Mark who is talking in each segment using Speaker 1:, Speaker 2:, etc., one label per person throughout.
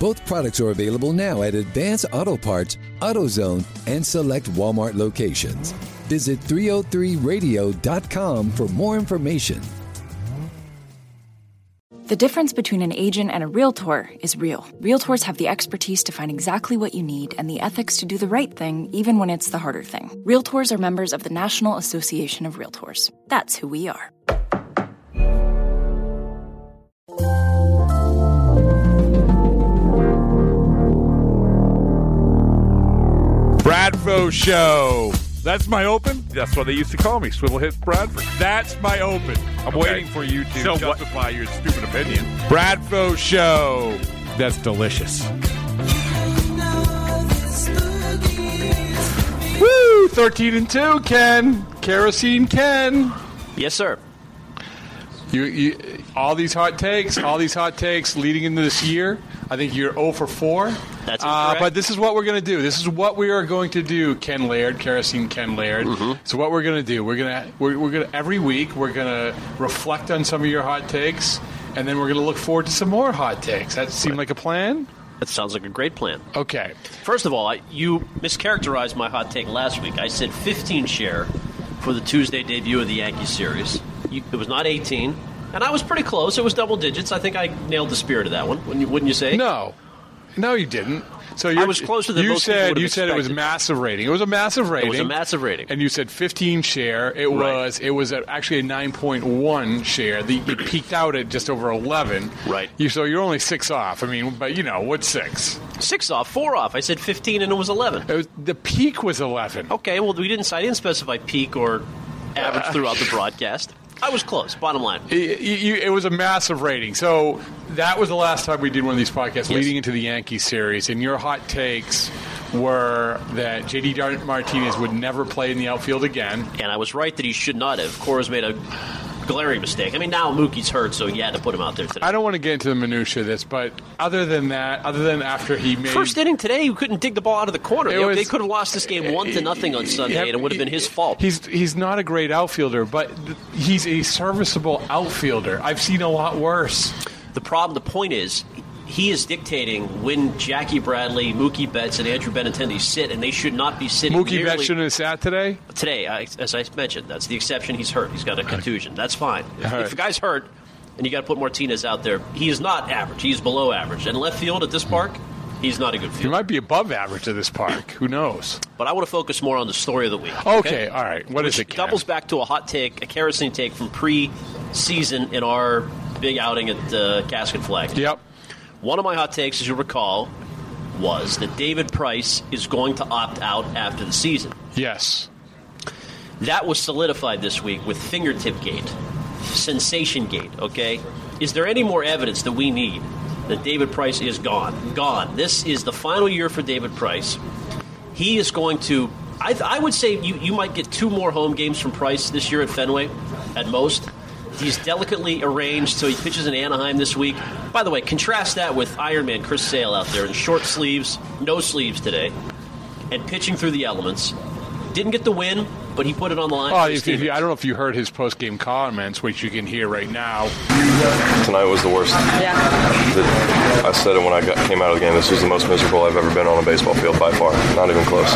Speaker 1: Both products are available now at Advance Auto Parts, AutoZone, and select Walmart locations. Visit 303radio.com for more information.
Speaker 2: The difference between an agent and a realtor is real. Realtors have the expertise to find exactly what you need and the ethics to do the right thing, even when it's the harder thing. Realtors are members of the National Association of Realtors. That's who we are.
Speaker 3: Bradfo Show. That's my open. That's what they used to call me, Swivel Hit Bradford. That's my open. I'm
Speaker 4: Okay.
Speaker 3: waiting for you to
Speaker 4: So what-
Speaker 3: justify your stupid opinion. Bradfo Show. That's delicious.
Speaker 4: Woo! 13 and 2, Ken. Kerosene Ken.
Speaker 5: Yes, sir.
Speaker 4: You, you, all these hot takes, all these hot takes leading into this year. I think you're 0 for 4.
Speaker 5: That's
Speaker 4: uh. But this is what we're going to do. This is what we are going to do, Ken Laird, Kerosene Ken Laird.
Speaker 5: Mm-hmm.
Speaker 4: So what we're going to do, we're going to we're, we're going to every week we're going to reflect on some of your hot takes, and then we're going to look forward to some more hot takes. That seem like a plan?
Speaker 5: That sounds like a great plan.
Speaker 4: Okay.
Speaker 5: First of all, I, you mischaracterized my hot take last week. I said 15 share for the Tuesday debut of the Yankee series. You, it was not 18, and I was pretty close. It was double digits. I think I nailed the spirit of that one. Wouldn't you, wouldn't you say?
Speaker 4: No, no, you didn't. So you
Speaker 5: was closer than
Speaker 4: you said. You said it was massive rating. It was a massive rating.
Speaker 5: It was a massive rating.
Speaker 4: And you said 15 share. It
Speaker 5: Right.
Speaker 4: was. It was a, actually a 9.1 share. The, it peaked out at just over 11.
Speaker 5: Right.
Speaker 4: You, so you're only six off. I mean, but you know what's six?
Speaker 5: Six off, four off. I said 15, and it was 11.
Speaker 4: It was, the peak was 11.
Speaker 5: Okay, well, we didn't. I didn't specify peak or average uh, throughout the broadcast. I was close. Bottom line.
Speaker 4: It, you- it was a massive rating. So that was the last time we did one of these podcasts leading into the Yankees series. And your hot takes were that JD Martinez would never play in the outfield again.
Speaker 5: And I was right that he should not have. Cora's made a glaring mistake. I mean, now Mookie's hurt, so he had to put him out there today.
Speaker 4: I don't want to get into the minutia of this, but other than that, other than after he made
Speaker 5: First inning today, you couldn't dig the ball out of the corner. You know,
Speaker 4: was-
Speaker 5: they could have lost this game one to nothing on Sunday, and it would have been his fault.
Speaker 4: He's he's not a great outfielder, but he's a serviceable outfielder. I've seen a lot worse.
Speaker 5: The problem, the point is, he is dictating when Jackie Bradley, Mookie Betts, and Andrew Benintendi sit, and they should not be sitting.
Speaker 4: Mookie
Speaker 5: nearly-
Speaker 4: Betts shouldn't have sat today.
Speaker 5: today, I, as I mentioned, that's the exception. He's hurt. He's got a contusion. That's fine. If,
Speaker 4: right.
Speaker 5: if a guy's hurt and you got to put Martinez out there, he is not average. He's below average. And left field at this park, he's not a good
Speaker 4: fielder.
Speaker 5: He
Speaker 4: might be above average at this park. Who knows?
Speaker 5: But I want to focus more on the story of the week.
Speaker 4: Okay, all right. What is
Speaker 5: Which
Speaker 4: it? Ken?
Speaker 5: doubles back to a hot take, a kerosene take from pre-season in our big outing at uh, Casket Flag.
Speaker 4: Yep.
Speaker 5: One of my hot takes, as you recall, was that David Price is going to opt out after the season.
Speaker 4: Yes.
Speaker 5: That was solidified this week with Fingertip Gate, Sensation Gate, okay? Is there any more evidence that we need that David Price is gone? Gone. This is the final year for David Price. He is going to, I, I would say you, you might get two more home games from Price this year at Fenway, at most. He's delicately arranged, so he pitches in Anaheim this week. By the way, contrast that with Ironman Chris Sale out there in short sleeves, no sleeves today, and pitching through the elements. Didn't get the win, but he put it on the line.
Speaker 4: Oh, if, if you. I don't know if you heard his post game comments, which you can hear right now.
Speaker 6: Tonight was the worst.
Speaker 7: Yeah.
Speaker 6: I said it when I got, came out of the game. This was the most miserable I've ever been on a baseball field by far. Not even close.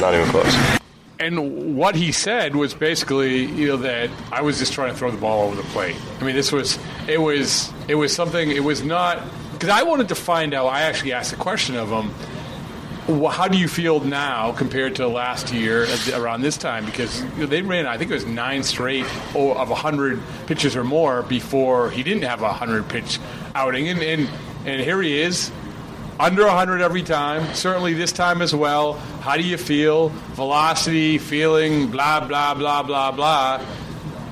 Speaker 6: Not even close.
Speaker 4: And what he said was basically, you know, that I was just trying to throw the ball over the plate. I mean, this was, it was, it was something. It was not because I wanted to find out. I actually asked a question of him. wh- how do you feel now compared to last year around this time? Because they ran, I think it was nine straight o- of 100 pitches or more before he didn't have a 100 pitch outing. And, and, and here he is, under 100 every time, certainly this time as well. How do you feel? Velocity, feeling, blah, blah, blah, blah, blah.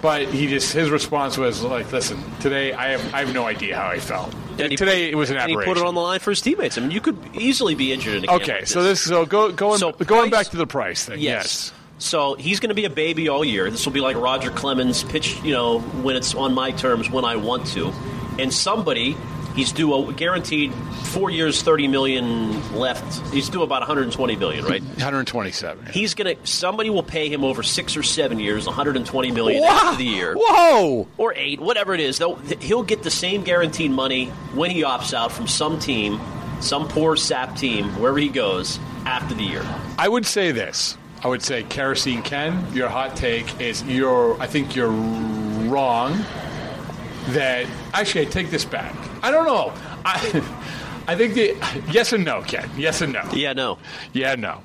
Speaker 4: But he just his response was like, "Listen, today I have I have no idea how I felt.
Speaker 5: And he-
Speaker 4: today it was an
Speaker 5: and he put it on the line for his teammates. I mean, you could easily be injured in a game
Speaker 4: Okay,
Speaker 5: like
Speaker 4: so this so go going
Speaker 5: So
Speaker 4: going back to the price thing.
Speaker 5: Yes. So he's going to be a baby all year. This will be like Roger Clemens pitch, you know, when it's on my terms when I want to. And somebody, he's due a guaranteed four years, thirty million left. He's due about one hundred twenty million, right?
Speaker 4: 127.
Speaker 5: He's going to. Somebody will pay him over six or seven years, one hundred and twenty million
Speaker 4: Wow.
Speaker 5: after the year.
Speaker 4: Whoa!
Speaker 5: or eight, whatever it is. They'll, he'll get the same guaranteed money when he opts out from some team, some poor sap team, wherever he goes after the year.
Speaker 4: I would say this. I would say kerosene Ken. Your hot take is you're. I think you're wrong. That actually, I take this back. I don't know. I I think the yes and no, Ken. Yes and no.
Speaker 5: Yeah, no.
Speaker 4: Yeah, no.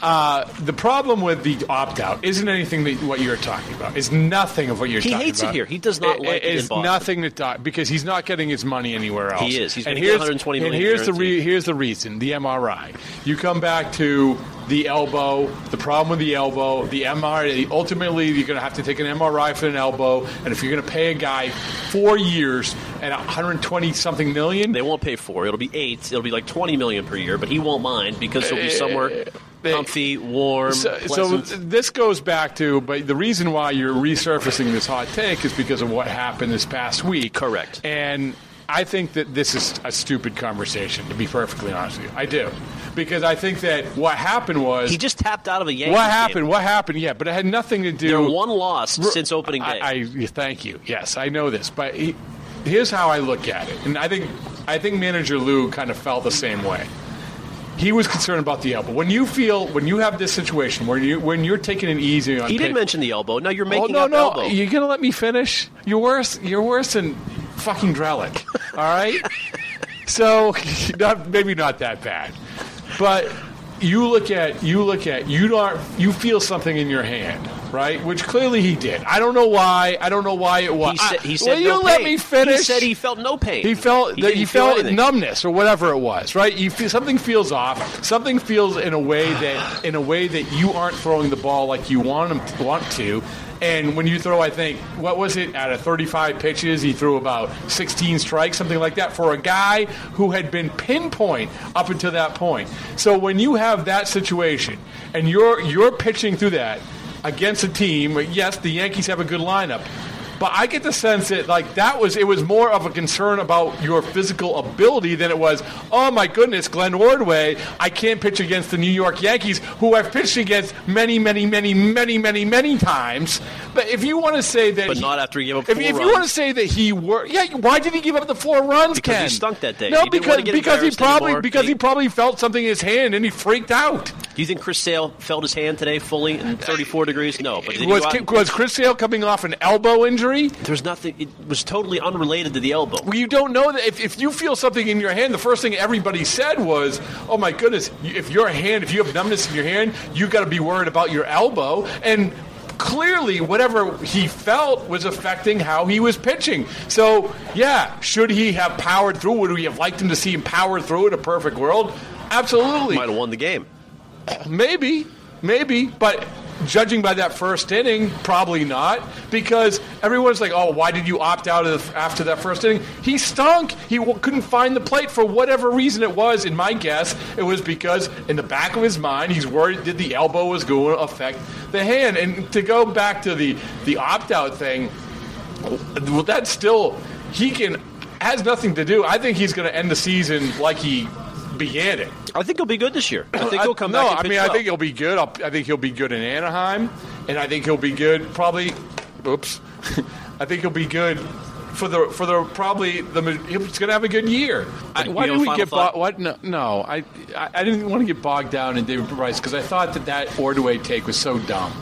Speaker 4: Uh, the problem with the opt out isn't anything that what you're talking about. It's nothing of what you're
Speaker 5: He
Speaker 4: talking about.
Speaker 5: He hates it here. He does not like it
Speaker 4: It's nothing to talk because he's not getting his money anywhere else.
Speaker 5: He is. He's
Speaker 4: and here's, And here's the re- here's the reason: the MRI. You come back to the elbow. The problem with the elbow, the MRI. Ultimately, you're going to have to take an MRI for an elbow, and if you're going to pay a guy four years and 120 something million,
Speaker 5: They won't pay four. It'll be eight. It'll be like twenty million per year, but he won't mind because he'll be somewhere Comfy, warm,
Speaker 4: So, so this goes back to, but the reason why you're resurfacing this hot take is because of what happened this past week.
Speaker 5: Correct.
Speaker 4: And I think that this is a stupid conversation, to be perfectly honest with you. I do. Because I think that what happened was.
Speaker 5: he just tapped out of a Yankees
Speaker 4: what
Speaker 5: game.
Speaker 4: happened? What happened? Yeah, but it had nothing to do.
Speaker 5: They're one loss since opening day.
Speaker 4: I, I thank you. Yes, I know this, but he, here's how I look at it, and I think I think manager Lou kind of felt the same way. He was concerned about the elbow. When you feel when you have this situation where you when you're taking it easy on
Speaker 5: he didn't mention the elbow. No, you're
Speaker 4: Oh
Speaker 5: making
Speaker 4: no
Speaker 5: up
Speaker 4: no!
Speaker 5: elbow.
Speaker 4: You're gonna let me finish? You're worse. You're worse than fucking Drellick. All right. so not, maybe not that bad, but you look at you look at you don't you feel something in your hand, right? Which clearly he did. I don't know why. I don't know why it was.
Speaker 5: He said, he
Speaker 4: I-
Speaker 5: said
Speaker 4: Will you
Speaker 5: no
Speaker 4: let me finish?
Speaker 5: He said he felt no pain.
Speaker 4: He felt
Speaker 5: He
Speaker 4: that he felt
Speaker 5: anything.
Speaker 4: numbness or whatever it was, right? You feel something feels off. Something feels in a way that in a way that you aren't throwing the ball like you want him to, want to. And when you throw, I think what was it out of 35 pitches, he threw about 16 strikes, something like that, for a guy who had been pinpoint up until that point. So when you have that situation and you're you're pitching through that against a team, yes, the Yankees have a good lineup. But I get the sense that like that was it was more of a concern about your physical ability than it was, oh my goodness, Glenn Ordway, I can't pitch against the New York Yankees, who I've pitched against many, many, many, many, many, many times. But if you want to say that,
Speaker 5: But
Speaker 4: he-
Speaker 5: not after he gave up
Speaker 4: If,
Speaker 5: four
Speaker 4: if you want to say that he were, yeah, why did he give up the four runs?
Speaker 5: Because he stunk that day.
Speaker 4: No,
Speaker 5: He
Speaker 4: because because he probably
Speaker 5: anymore.
Speaker 4: because
Speaker 5: He-
Speaker 4: he probably felt something in his hand and he freaked out.
Speaker 5: Do you think Chris Sale felt his hand today fully in 34 degrees? No. But
Speaker 4: Was
Speaker 5: go out and-
Speaker 4: was Chris Sale coming off an elbow injury?
Speaker 5: There's nothing. It was totally unrelated to the elbow.
Speaker 4: Well, you don't know that if, if you feel something in your hand, the first thing everybody said was, "Oh my goodness, if your hand, if you have numbness in your hand, you've got to be worried about your elbow." And clearly, whatever he felt was affecting how he was pitching. So, yeah, should he have powered through? Would we have liked him to see him power through in a perfect world? Absolutely.
Speaker 5: Might have won the game.
Speaker 4: Maybe, maybe, but judging by that first inning, probably not, because everyone's like, "Oh, why did you opt out of the, after that first inning?" He stunk. He w- couldn't find the plate for whatever reason it was. In my guess, it was because in the back of his mind, he's worried that the elbow was going to affect the hand. And to go back to the the opt out thing, well, that's still he can has nothing to do. I think he's going to end the season like he began it.
Speaker 5: I think he'll be good this year. I think he'll come
Speaker 4: no,
Speaker 5: back. And
Speaker 4: I mean, I think he'll be good. I'll, I think he'll be good in Anaheim, and I think he'll be good. Probably, oops, I think he'll be good for the for the probably the. He's going to have a good year. I, why did we get bo- what? No, no, I, I I didn't want to get bogged down in David Price because I thought that that Ordway take was so dumb.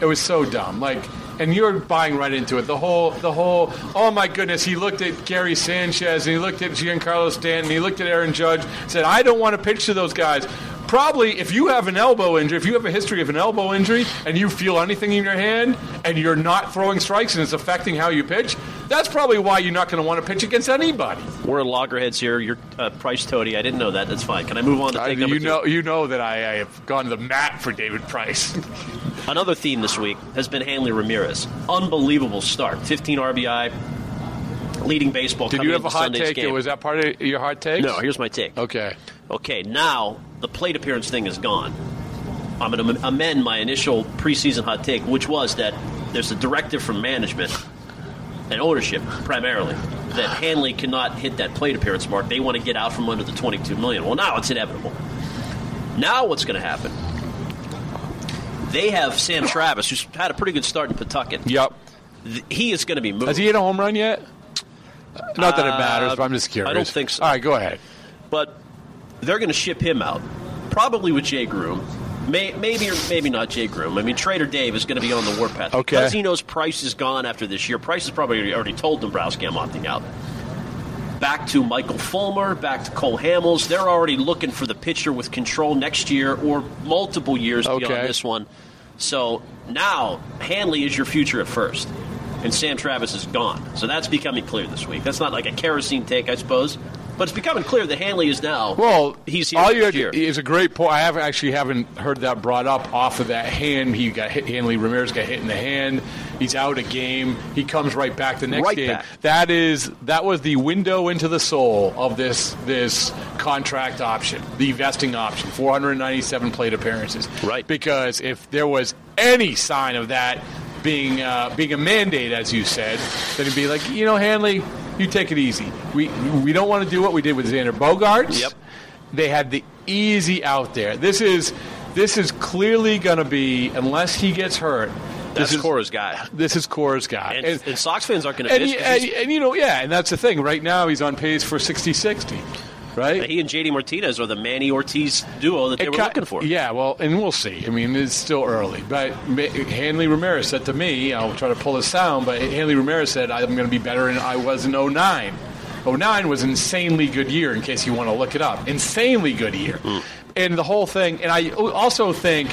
Speaker 4: It was so dumb. Like. And you're buying right into it. The whole, the whole. Oh my goodness! He looked at Gary Sanchez, and he looked at Giancarlo Stanton, and he looked at Aaron Judge. Said, "I don't want to pitch to those guys." probably if you have an elbow injury, if you have a history of an elbow injury and you feel anything in your hand and you're not throwing strikes and it's affecting how you pitch, that's probably why you're not going to want to pitch against anybody.
Speaker 5: We're loggerheads here. You're uh, Price Toady. I didn't know that. That's fine. Can I move on to
Speaker 4: I,
Speaker 5: take
Speaker 4: you
Speaker 5: number two?
Speaker 4: know, you know that I, I have gone to the mat for David Price.
Speaker 5: Another theme this week has been Hanley Ramirez. Unbelievable start. 15 RBI, leading baseball.
Speaker 4: Did you have a hot
Speaker 5: Sunday's
Speaker 4: take?
Speaker 5: Game.
Speaker 4: Was that part of your hot take?
Speaker 5: No, here's my take.
Speaker 4: Okay.
Speaker 5: Okay, now the plate appearance thing is gone. I'm going to amend my initial preseason hot take, which was that there's a directive from management and ownership primarily that Hanley cannot hit that plate appearance mark. They want to get out from under the 22 million. Well, now it's inevitable. Now what's going to happen? They have Sam Travis, who's had a pretty good start in Pawtucket.
Speaker 4: Yep.
Speaker 5: He is going to be moved.
Speaker 4: Has he hit a home run yet? Not that it matters,
Speaker 5: Uh,
Speaker 4: but I'm just curious.
Speaker 5: I don't think so.
Speaker 4: All right, go ahead.
Speaker 5: but they're going to ship him out, probably with Jay Groome. May, maybe or maybe not Jay Groome. I mean, Trader Dave is going to be on the warpath
Speaker 4: Okay.
Speaker 5: because he knows Price is gone after this year. Price has probably already told Dombrowski I'm opting out. Back to Michael Fulmer, back to Cole Hamels. They're already looking for the pitcher with control next year or multiple years
Speaker 4: Okay.
Speaker 5: beyond this one. So now Hanley is your future at first, and Sam Travis is gone. So that's becoming clear this week. That's not like a kerosene take, I suppose, but it's becoming clear that Hanley is now.
Speaker 4: Well,
Speaker 5: he's here
Speaker 4: all you
Speaker 5: year.
Speaker 4: is a great point. I haven't actually haven't heard that brought up off of that hand. He got hit. Hanley Ramirez got hit in the hand. He's out a game. He comes right back the next
Speaker 5: Right
Speaker 4: game.
Speaker 5: back.
Speaker 4: That is that was the window into the soul of this this contract option, the vesting option. 497 plate appearances.
Speaker 5: Right.
Speaker 4: Because if there was any sign of that being uh, being a mandate, as you said, then it'd be like, you know, Hanley, you take it easy. We we don't want to do what we did with Xander Bogaerts.
Speaker 5: Yep.
Speaker 4: They had the easy out there. This is this is clearly going to be unless he gets hurt.
Speaker 5: That's
Speaker 4: this is,
Speaker 5: Cora's guy.
Speaker 4: This is Cora's guy.
Speaker 5: And, and Sox fans aren't going to
Speaker 4: and,
Speaker 5: 'cause
Speaker 4: and, and, you know, yeah, and that's the thing. Right now, he's on pace for 60-60, right?
Speaker 5: he and JD Martinez are the Manny Ortiz duo that they
Speaker 4: It
Speaker 5: were
Speaker 4: ki-
Speaker 5: looking for.
Speaker 4: Yeah, well, and we'll see. I mean, it's still early. But Hanley Ramirez said to me, I'll try to pull the sound, but Hanley Ramirez said, I'm going to be better than I was in 09. 09 was an insanely good year, in case you want to look it up. Insanely good year.
Speaker 5: Hmm.
Speaker 4: And the whole thing, and I also think,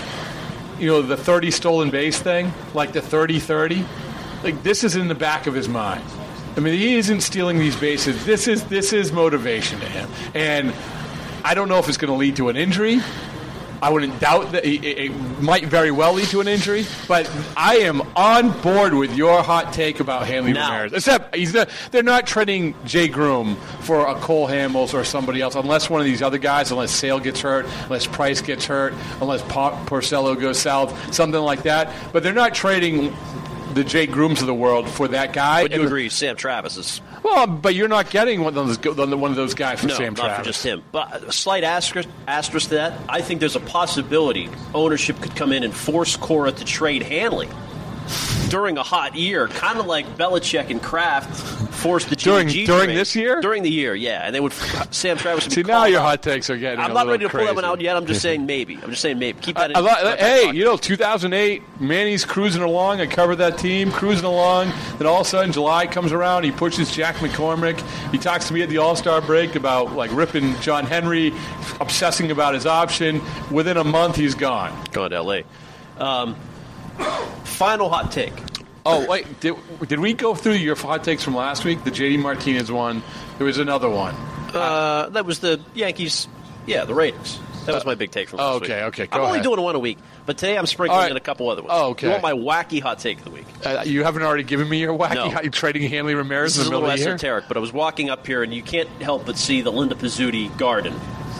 Speaker 4: you know, the 30 stolen base thing, like the 30 30, like this is in the back of his mind. I mean, he isn't stealing these bases. This is this is motivation to him, and I don't know if it's going to lead to an injury. I wouldn't doubt that it, it might very well lead to an injury, but I am on board with your hot take about Hanley
Speaker 5: Now-
Speaker 4: Ramirez. Except he's not, they're not trading Jay Groome for a Cole Hamels or somebody else, unless one of these other guys, unless Sale gets hurt, unless Price gets hurt, unless pa- Porcello goes south, something like that. But they're not trading the Jay Groomes of the world for that guy.
Speaker 5: But you
Speaker 4: And-
Speaker 5: agree, Sam Travis is
Speaker 4: Well, but you're not getting one of those, one of those guys for
Speaker 5: no,
Speaker 4: Sam
Speaker 5: not
Speaker 4: Travis.
Speaker 5: for just him. But a slight asterisk, asterisk to that. I think there's a possibility ownership could come in and force Cora to trade Hanley during a hot year, kind of like Belichick and Kraft forced the
Speaker 4: During-
Speaker 5: GG
Speaker 4: during
Speaker 5: trade.
Speaker 4: this year?
Speaker 5: During the year, yeah, and they would Sam Travis. Would
Speaker 4: See, now your hot takes are getting.
Speaker 5: I'm not ready to pull that one out yet. I'm just saying maybe. I'm just saying maybe. Keep that in.
Speaker 4: Li- hey, you know, 2008, Manny's cruising along. I covered that team, cruising along. Then all of a sudden, July comes around. He pushes Jack McCormick. He talks to me at the All Star break about like ripping John Henry, obsessing about his option. Within a month, he's gone.
Speaker 5: going to L.A. Um, final hot take.
Speaker 4: Oh wait, did, did we go through your hot takes from last week? The JD Martinez one. There was another one.
Speaker 5: Uh, that was the Yankees. Yeah, the ratings. That was my big take from last
Speaker 4: okay,
Speaker 5: week.
Speaker 4: okay,
Speaker 5: okay.
Speaker 4: I'm
Speaker 5: only
Speaker 4: ahead.
Speaker 5: doing one a week, but today I'm sprinkling
Speaker 4: All right.
Speaker 5: in a couple other ones.
Speaker 4: Oh, okay.
Speaker 5: You want my wacky hot take of the week?
Speaker 4: Uh, you haven't already given me your wacky
Speaker 5: No.
Speaker 4: how you trading Hanley Ramirez
Speaker 5: This is
Speaker 4: in
Speaker 5: a
Speaker 4: the
Speaker 5: little
Speaker 4: middle of the year.
Speaker 5: esoteric, but I was walking up here, and you can't help but see the Linda Pizzuti garden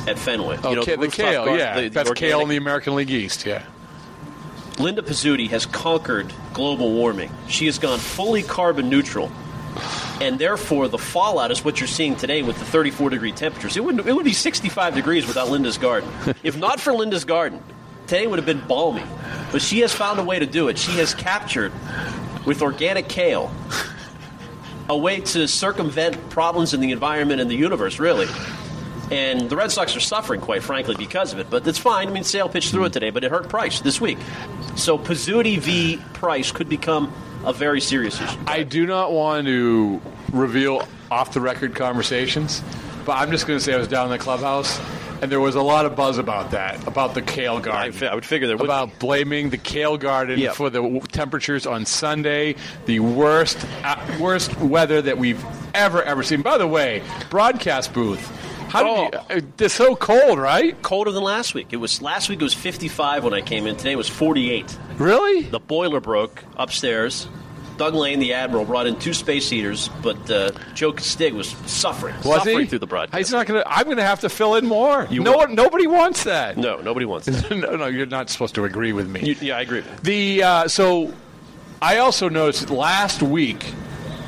Speaker 5: at Fenway.
Speaker 4: Oh,
Speaker 5: you know,
Speaker 4: Ka- the kale,
Speaker 5: garden,
Speaker 4: yeah,
Speaker 5: the- the
Speaker 4: that's kale in the American League East. Yeah.
Speaker 5: Linda Pizzuti has conquered global warming. She has gone fully carbon neutral. And therefore, the fallout is what you're seeing today with the 34 degree temperatures. It would, it would be 65 degrees without Linda's garden. if not for Linda's garden, today would have been balmy. But she has found a way to do it. She has captured, with organic kale, a way to circumvent problems in the environment and the universe, really. And the Red Sox are suffering, quite frankly, because of it. But it's fine. I mean, Sale pitched through it today, but it hurt Price this week. So Pizzuti v. Price could become a very serious issue.
Speaker 4: I do not want to reveal off the record conversations, but I'm just going to say I was down in the clubhouse and there was a lot of buzz about that, about the Kale
Speaker 5: I,
Speaker 4: Garden.
Speaker 5: fi- I would figure there would
Speaker 4: about blaming the Kale Garden
Speaker 5: Yeah.
Speaker 4: for the w- temperatures on Sunday, the worst uh, worst weather that we've ever ever seen. By the way, broadcast booth. How did you?
Speaker 5: Oh.
Speaker 4: uh, It's so cold, right?
Speaker 5: colder than last week. It was last week. It was 55 when I came in. Today it was 48.
Speaker 4: Really?
Speaker 5: The boiler broke upstairs. Doug Lane, the admiral, brought in two space heaters, but uh, Joe Castig was suffering,
Speaker 4: Was
Speaker 5: suffering
Speaker 4: he?
Speaker 5: through the broadcast.
Speaker 4: He's not going to. I'm going to have to fill in more.
Speaker 5: You
Speaker 4: no one, nobody wants that.
Speaker 5: no, nobody wants that.
Speaker 4: no, no, you're not supposed to agree with me.
Speaker 5: You- yeah, I agree.
Speaker 4: The uh, so I also noticed last week.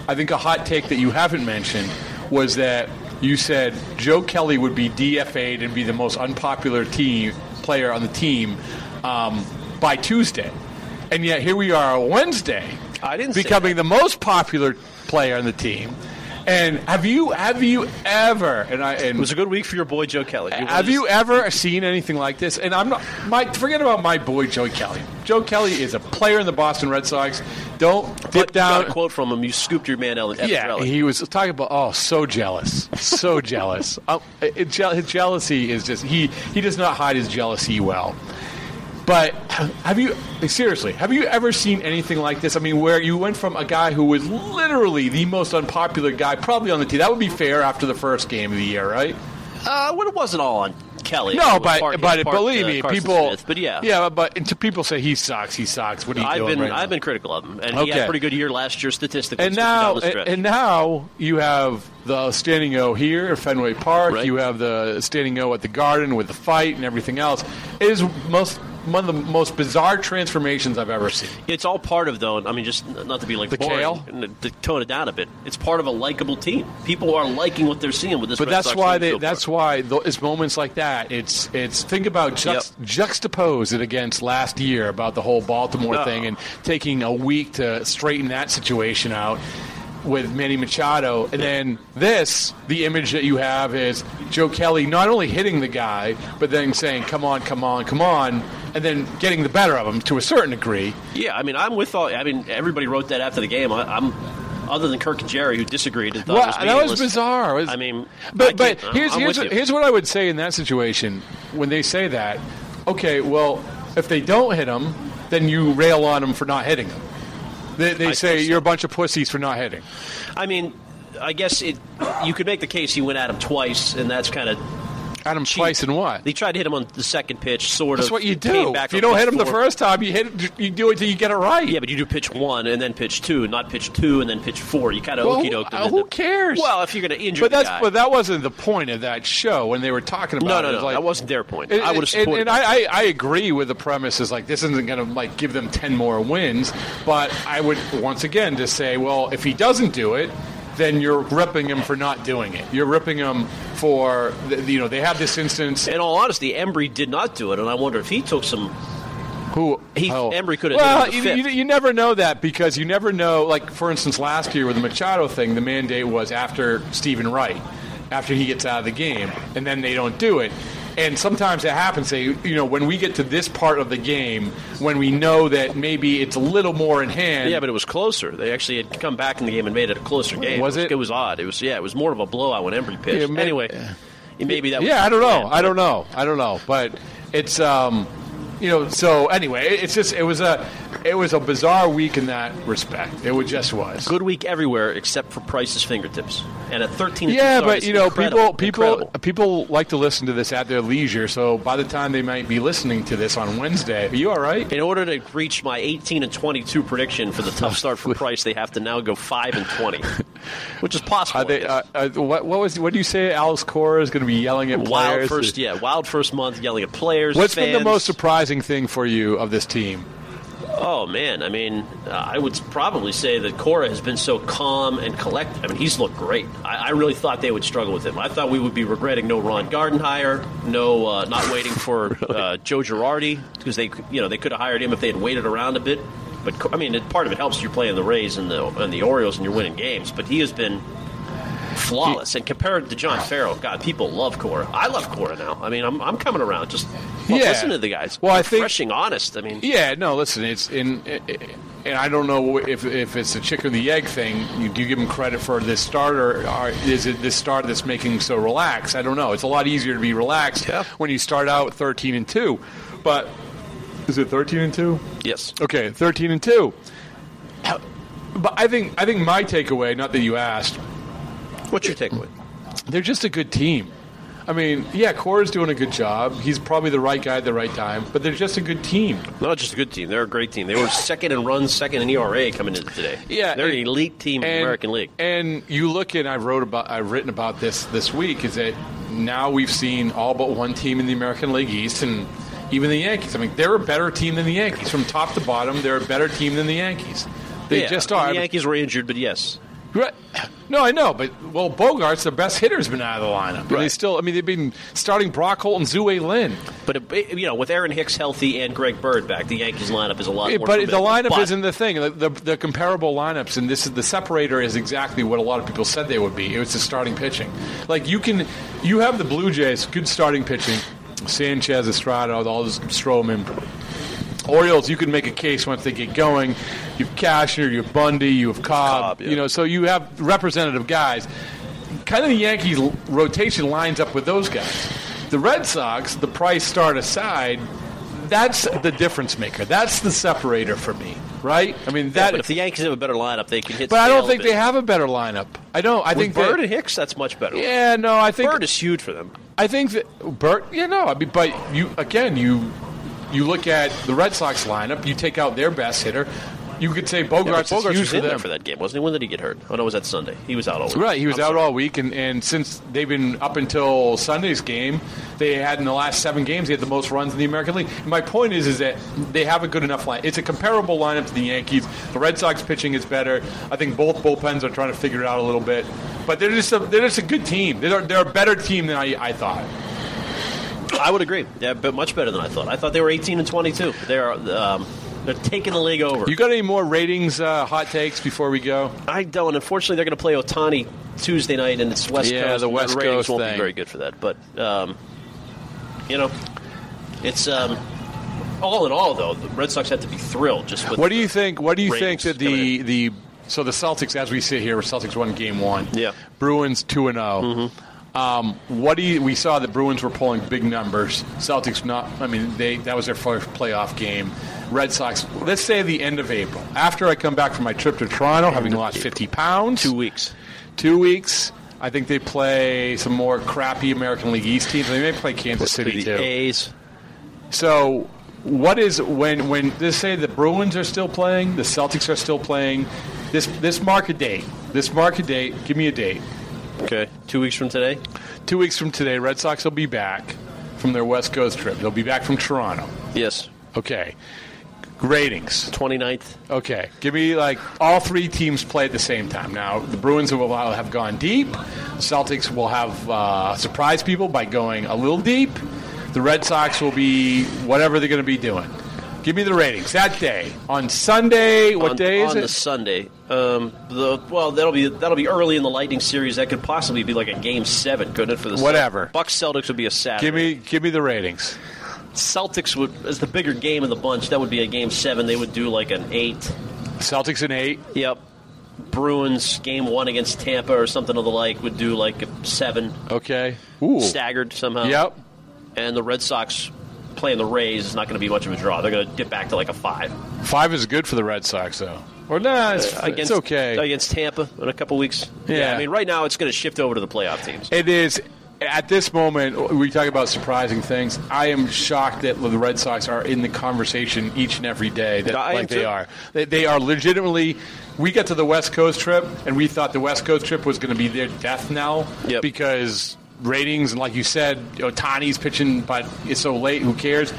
Speaker 4: I think a hot take that you haven't mentioned was that you said Joe Kelly would be DFA'd and be the most unpopular team player on the team um, by Tuesday, and yet here we are on Wednesday,
Speaker 5: I didn't
Speaker 4: becoming the most popular player on the team. And have you have you ever and I and
Speaker 5: It was a good week for your boy Joe Kelly. You
Speaker 4: have you ever seen anything like this? And I'm not. My forget about my boy Joe Kelly. Joe Kelly is a player in the Boston Red Sox. Don't dip down.
Speaker 5: got a quote from him. You scooped your man Ellen.
Speaker 4: yeah, he was talking about. Oh, so jealous, so jealous. Um, it, je- his jealousy is just he. He does not hide his jealousy well. But have you seriously? Have you ever seen anything like this? I mean, where you went from a guy who was literally the most unpopular guy, probably on the team. That would be fair after the first game of the year, right?
Speaker 5: Uh, well, it wasn't all on Kelly.
Speaker 4: No, but but believe
Speaker 5: uh,
Speaker 4: me,
Speaker 5: Carson
Speaker 4: people.
Speaker 5: Smith. But yeah,
Speaker 4: yeah, but to people say he sucks. He sucks. What are you
Speaker 5: I've
Speaker 4: doing
Speaker 5: been
Speaker 4: right?
Speaker 5: I've been critical of him, and he had a pretty good year last year statistically.
Speaker 4: and now
Speaker 5: stretch.
Speaker 4: and now you have the standing O here at Fenway Park.
Speaker 5: Right.
Speaker 4: You have the standing O at the Garden with the fight and everything else. It is most one of the most bizarre transformations I've ever seen.
Speaker 5: It's all part of though. I mean, just not to be like
Speaker 4: The
Speaker 5: boring,
Speaker 4: kale?
Speaker 5: and to tone it down a bit. It's part of a likable team. People are liking what they're seeing with this.
Speaker 4: But
Speaker 5: Red
Speaker 4: that's
Speaker 5: Sox
Speaker 4: why they.
Speaker 5: so.
Speaker 4: That's why th- it's moments like that. It's it's think about juxt, juxtapose it against last year about the whole Baltimore
Speaker 5: No.
Speaker 4: thing and taking a week to straighten that situation out with Manny Machado, and then this the image that you have is Joe Kelly not only hitting the guy but then saying "Come on, come on, come on," and then getting the better of him to a certain degree.
Speaker 5: Yeah, I mean, I'm with all. I mean, everybody wrote that after the game. I, I'm. Other than Kirk and Gerry, who disagreed and thought
Speaker 4: Well,
Speaker 5: was
Speaker 4: that was bizarre. Was-
Speaker 5: I mean,
Speaker 4: but
Speaker 5: I
Speaker 4: but here's
Speaker 5: I'm
Speaker 4: here's what, here's what I would say in that situation when they say that. Okay, well, if they don't hit him, then you rail on them for not hitting him. They, they say
Speaker 5: so.
Speaker 4: you're a bunch of pussies for not hitting.
Speaker 5: I mean, I guess it. You could make the case he went at him twice, and that's kind of.
Speaker 4: At him twice and what?
Speaker 5: They tried to hit him on the second pitch, sort
Speaker 4: That's
Speaker 5: of.
Speaker 4: That's what you do.
Speaker 5: back
Speaker 4: If you
Speaker 5: on
Speaker 4: don't hit him the first time, you hit it, you do it till you get it right.
Speaker 5: Yeah, but you do pitch one and then pitch two, not pitch two and then pitch four. You kind of
Speaker 4: Well,
Speaker 5: okey
Speaker 4: who,
Speaker 5: doke
Speaker 4: uh, who cares?
Speaker 5: Well, if you're going to injure
Speaker 4: but
Speaker 5: the
Speaker 4: that's
Speaker 5: guy.
Speaker 4: but that wasn't the point of that show when they were talking about
Speaker 5: no,
Speaker 4: it.
Speaker 5: no,
Speaker 4: It
Speaker 5: no,
Speaker 4: like-
Speaker 5: that wasn't their point.
Speaker 4: And-
Speaker 5: I would have
Speaker 4: and-
Speaker 5: supported.
Speaker 4: And. I, I, I agree with the premise is like this isn't going to like give them ten more wins, but I would once again just say, well, if he doesn't do it, then you're ripping him for not doing it. You're ripping him for the- you know they have this instance.
Speaker 5: in all honesty, Embry did not do it, and I wonder if he took some.
Speaker 4: Who
Speaker 5: He-
Speaker 4: oh.
Speaker 5: Embry could have
Speaker 4: Well,
Speaker 5: him
Speaker 4: you,
Speaker 5: the
Speaker 4: you, you never know that because you never know. Like for instance, last year with the Machado thing, the mandate was after Steven Wright, after he gets out of the game, and then they don't do it. And sometimes it happens. Say, you know, when we get to this part of the game, when we know that maybe it's a little more in hand.
Speaker 5: Yeah, but it was closer. They actually had come back in the game and made it a closer game.
Speaker 4: Was it?
Speaker 5: It was odd. It was yeah. It was more of a blowout when Embry pitched.
Speaker 4: Yeah, may-
Speaker 5: anyway, maybe that. Was
Speaker 4: yeah, I don't know.
Speaker 5: planned.
Speaker 4: I don't know. I don't know. But it's um, you know. So anyway, it's just it was a it was a bizarre week in that respect. It was just was.
Speaker 5: Good week everywhere except for Price's fingertips. And at 13
Speaker 4: Yeah, but you know, people people
Speaker 5: incredible.
Speaker 4: people like to listen to this at their leisure. So by the time they might be listening to this on Wednesday, are you all right?
Speaker 5: In order to reach my 18 and 22 prediction for the tough start for Price, they have to now go 5 and 20, which is possible.
Speaker 4: Are they, uh, uh, what, what was what do you say? Alex Cora is going to be yelling at
Speaker 5: wild
Speaker 4: players.
Speaker 5: first, yeah, wild first month, yelling at players.
Speaker 4: What's been the most surprising thing for you of this team?
Speaker 5: Oh man, I mean, uh, I would probably say that Cora has been so calm and collected. I mean, he's looked great. I, I really thought they would struggle with him. I thought we would be regretting no Ron Gardenhire, no uh, not waiting for uh, Joe Girardi because they, you know, they could have hired him if they had waited around a bit. But I mean, it, part of it helps you playing the Rays and the and the Orioles and you're winning games. But he has been flawless. And compared to John Farrell, God, people love Cora. I love Cora now. I mean, I'm, I'm coming around. Just well,
Speaker 4: Yeah.
Speaker 5: listen to the guys.
Speaker 4: Well, I think-
Speaker 5: refreshing, honest. I mean,
Speaker 4: Yeah, no. Listen, it's in. and I don't know if, if it's the chicken or the egg thing. You, do you give him credit for this starter. or, is it this start that's making so relaxed? I don't know. It's a lot easier to be relaxed
Speaker 5: Yeah.
Speaker 4: when you start out 13 and two, but is it 13 and two?
Speaker 5: Yes.
Speaker 4: Okay, 13 and 2. But I think I think my takeaway, not that you asked,
Speaker 5: What's your takeaway?
Speaker 4: they're just a good team. I mean, yeah, Cora's doing a good job. He's probably the right guy at the right time, but they're just a good team.
Speaker 5: Not just a good team; they're a great team. They were second in runs, second in ERA coming into today.
Speaker 4: Yeah,
Speaker 5: they're
Speaker 4: and-
Speaker 5: an elite team in the American League.
Speaker 4: And you look at I wrote about I've written about this this week is that now we've seen all but one team in the American League East and even the Yankees. I mean, they're a better team than the Yankees from top to bottom. They're a better team than the Yankees. They
Speaker 5: Yeah,
Speaker 4: just are.
Speaker 5: The Yankees were injured, but yes,
Speaker 4: Right. No, I know, but well, Bogaerts the best hitter has been out of the lineup. And They still, I mean, they've been starting Brock Holt and Tzu-Wei Lin.
Speaker 5: but it, you know, with Aaron Hicks healthy and Greg Bird back, the Yankees lineup is a lot.
Speaker 4: Yeah,
Speaker 5: more
Speaker 4: but the lineup
Speaker 5: But-
Speaker 4: isn't the thing. The, the, the comparable lineups, and this is the separator is exactly what a lot of people said they would be. It was the starting pitching. Like you can, you have the Blue Jays, good starting pitching. Sanchez, Estrada, all this Stroman. Orioles, you can make a case once they get going. You have Cashner, you have Bundy, you have Cobb.
Speaker 5: Cobb, yeah.
Speaker 4: You know, so you have representative guys. Kind of the Yankees rotation lines up with those guys. The Red Sox, the price start aside, that's the difference maker. That's the separator for me, right? I mean
Speaker 5: Yeah,
Speaker 4: that.
Speaker 5: but if the Yankees have a better lineup, they can hit.
Speaker 4: but I don't think they have a better lineup. I don't. I
Speaker 5: With
Speaker 4: think
Speaker 5: Bird
Speaker 4: that,
Speaker 5: and Hicks, that's much better.
Speaker 4: Yeah, no, I think
Speaker 5: Bird is huge for them.
Speaker 4: I think that Bert, you know, I mean, but you again, you you look at the Red Sox lineup. You take out their best hitter. You could say
Speaker 5: Yeah,
Speaker 4: Bogaerts is Bogaerts
Speaker 5: was in there for that game, wasn't he? When did he get hurt? Oh no, it was that Sunday. He was out all week.
Speaker 4: Right, he was
Speaker 5: I'm
Speaker 4: out
Speaker 5: sorry.
Speaker 4: all week, and, and since they've been up until Sunday's game, they had in the last seven games they had the most runs in the American League. And my point is, is that they have a good enough line. It's a comparable lineup to the Yankees. The Red Sox pitching is better. I think both bullpens are trying to figure it out a little bit, but they're just a, they're just a good team. They're they're a better team than I, I thought.
Speaker 5: I would agree. Yeah, but much better than I thought. I thought they were 18 and 22. They're um, they're taking the league over.
Speaker 4: You got any more ratings, uh, hot takes before we go?
Speaker 5: I don't. Unfortunately, they're going to play Ohtani Tuesday night, and it's West
Speaker 4: Yeah,
Speaker 5: Coast.
Speaker 4: Yeah,
Speaker 5: the
Speaker 4: West
Speaker 5: ratings
Speaker 4: Coast
Speaker 5: won't
Speaker 4: thing.
Speaker 5: be very good for that. But um, you know, it's um, all in all, though, the Red Sox have to be thrilled. Just with
Speaker 4: What do you think? What do you think that the the so the Celtics, as we sit here, Celtics won Game One.
Speaker 5: Yeah.
Speaker 4: Bruins two and 0 Um, what do you? We saw the Bruins were pulling big numbers. Celtics not. I mean, they that was their first playoff game. Red Sox. Let's say the end of April. After I come back from my trip to Toronto, having lost fifty pounds,
Speaker 5: two weeks?
Speaker 4: two weeks. I think they play some more crappy American League East teams. They may play Kansas City
Speaker 5: the
Speaker 4: too.
Speaker 5: A's.
Speaker 4: So, what is when when let's say the Bruins are still playing, the Celtics are still playing. This this mark a date. This mark a date. Give me a date.
Speaker 5: Okay, two weeks from today.
Speaker 4: Two weeks from today, Red Sox will be back from their West Coast trip. They'll be back from Toronto.
Speaker 5: Yes,
Speaker 4: Okay. Ratings.
Speaker 5: 29th.
Speaker 4: Okay. Give me like all three teams play at the same time. Now the Bruins will have gone deep. Celtics will have uh, surprised people by going a little deep. The Red Sox will be whatever they're going to be doing. Give me the ratings that day on Sunday. What
Speaker 5: on,
Speaker 4: day is
Speaker 5: on
Speaker 4: it?
Speaker 5: the Sunday. Um, the well, that'll be that'll be early in the Lightning series. That could possibly be like a game seven, couldn't it? For the
Speaker 4: Whatever.
Speaker 5: Bucks Celtics would be a Saturday.
Speaker 4: give me give me the ratings.
Speaker 5: Celtics would as the bigger game of the bunch. That would be a game seven. They would do like an eight.
Speaker 4: Celtics an eight.
Speaker 5: Yep. Bruins game one against Tampa or something of the like would do like a seven,
Speaker 4: Okay. Ooh.
Speaker 5: staggered somehow.
Speaker 4: Yep.
Speaker 5: And the Red Sox playing the Rays is not going to be much of a draw. They're going to dip back to like a five.
Speaker 4: Five is good for the Red Sox though. Or nah, it's, it's okay.
Speaker 5: against Tampa in a couple weeks.
Speaker 4: Yeah.
Speaker 5: I mean, right now it's going to shift over to the playoff teams.
Speaker 4: It is. At this moment, we talk about surprising things. I am shocked that the Red Sox are in the conversation each and every day. That
Speaker 5: I
Speaker 4: like they
Speaker 5: too.
Speaker 4: are. They, they are legitimately. We got to the West Coast trip, and we thought the West Coast trip was going to be their death knell
Speaker 5: Yep.
Speaker 4: because ratings and, like you said, Ohtani's pitching, but it's so late. Who cares?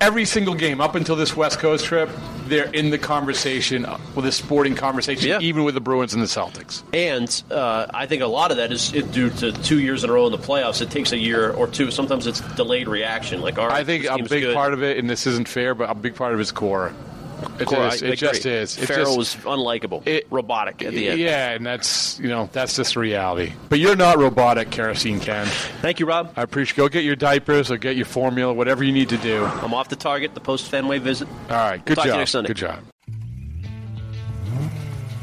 Speaker 4: Every single game up until this West Coast trip, they're in the conversation uh, with a sporting conversation,
Speaker 5: Yeah.
Speaker 4: even with the Bruins and the Celtics.
Speaker 5: And uh, I think a lot of that is due to two years in a row in the playoffs. It takes a year or two. Sometimes it's delayed reaction. Like, all right,
Speaker 4: I think a big
Speaker 5: good.
Speaker 4: part of it, and this isn't fair, but a big part of it is Cora. It,
Speaker 5: Cora,
Speaker 4: is.
Speaker 5: I
Speaker 4: it just
Speaker 5: agree.
Speaker 4: is. It
Speaker 5: Farrell
Speaker 4: just-
Speaker 5: was unlikable,
Speaker 4: it-
Speaker 5: robotic at the end.
Speaker 4: Yeah, and that's you know that's just reality. But you're not robotic, kerosene Ken.
Speaker 5: Thank you, Rob.
Speaker 4: I appreciate. Go get your diapers or get your formula, whatever you need to do.
Speaker 5: I'm off the target. The post Fenway visit.
Speaker 4: All right. good
Speaker 5: Talk to you
Speaker 4: job.
Speaker 5: next Sunday.
Speaker 4: Good job.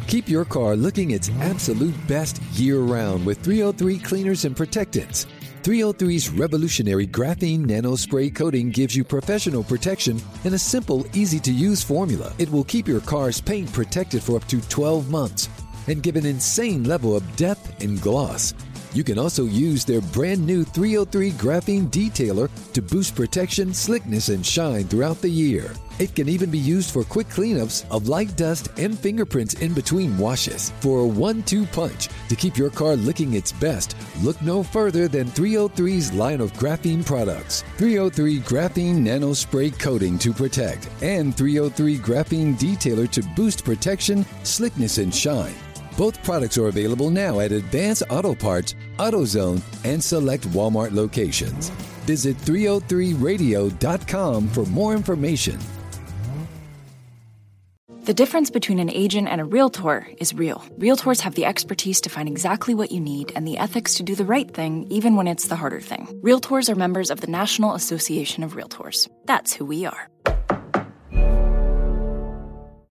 Speaker 1: Keep your car looking its absolute best year round with 303 cleaners and protectants. 303's revolutionary graphene nano spray coating gives you professional protection in a simple, easy to use formula. It will keep your car's paint protected for up to 12 months and give an insane level of depth and gloss. You can also use their brand new 303 graphene detailer to boost protection, slickness, and shine throughout the year. It can even be used for quick cleanups of light dust and fingerprints in between washes. For a one two punch to keep your car looking its best, look no further than 303's line of graphene products 303 Graphene Nano Spray Coating to protect, and 303 Graphene Detailer to boost protection, slickness, and shine. Both products are available now at Advance Auto Parts, AutoZone, and select Walmart locations. Visit 303radio.com for more information.
Speaker 2: The difference between an agent and a realtor is real. Realtors have the expertise to find exactly what you need and the ethics to do the right thing, even when it's the harder thing. Realtors are members of the National Association of Realtors. That's who we are.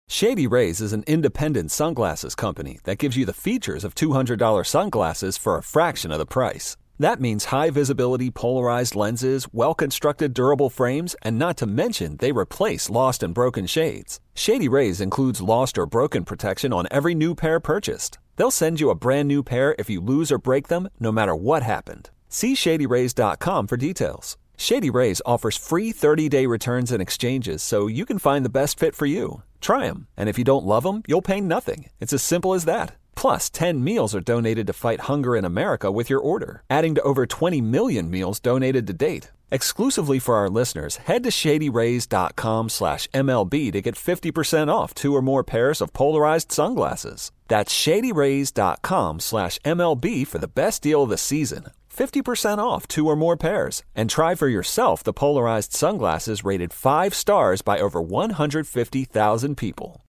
Speaker 7: Shady Rays is an independent sunglasses company that gives you the features of $200 sunglasses for a fraction of the price. That means high visibility polarized lenses, well constructed durable frames, and not to mention they replace lost and broken shades. Shady Rays includes lost or broken protection on every new pair purchased. They'll send you a brand new pair if you lose or break them, no matter what happened. See shadyrays.com for details. Shady Rays offers free 30 day returns and exchanges so you can find the best fit for you. Try them, and if you don't love them, you'll pay nothing. It's as simple as that. Plus, 10 meals are donated to fight hunger in America with your order, adding to over 20 million meals donated to date. Exclusively for our listeners, head to shadyrays.com slash MLB to get 50% off two or more pairs of polarized sunglasses. That's shadyrays.com slash MLB for the best deal of the season. 50% off two or more pairs. And try for yourself the polarized sunglasses rated 5 stars by over 150,000 people.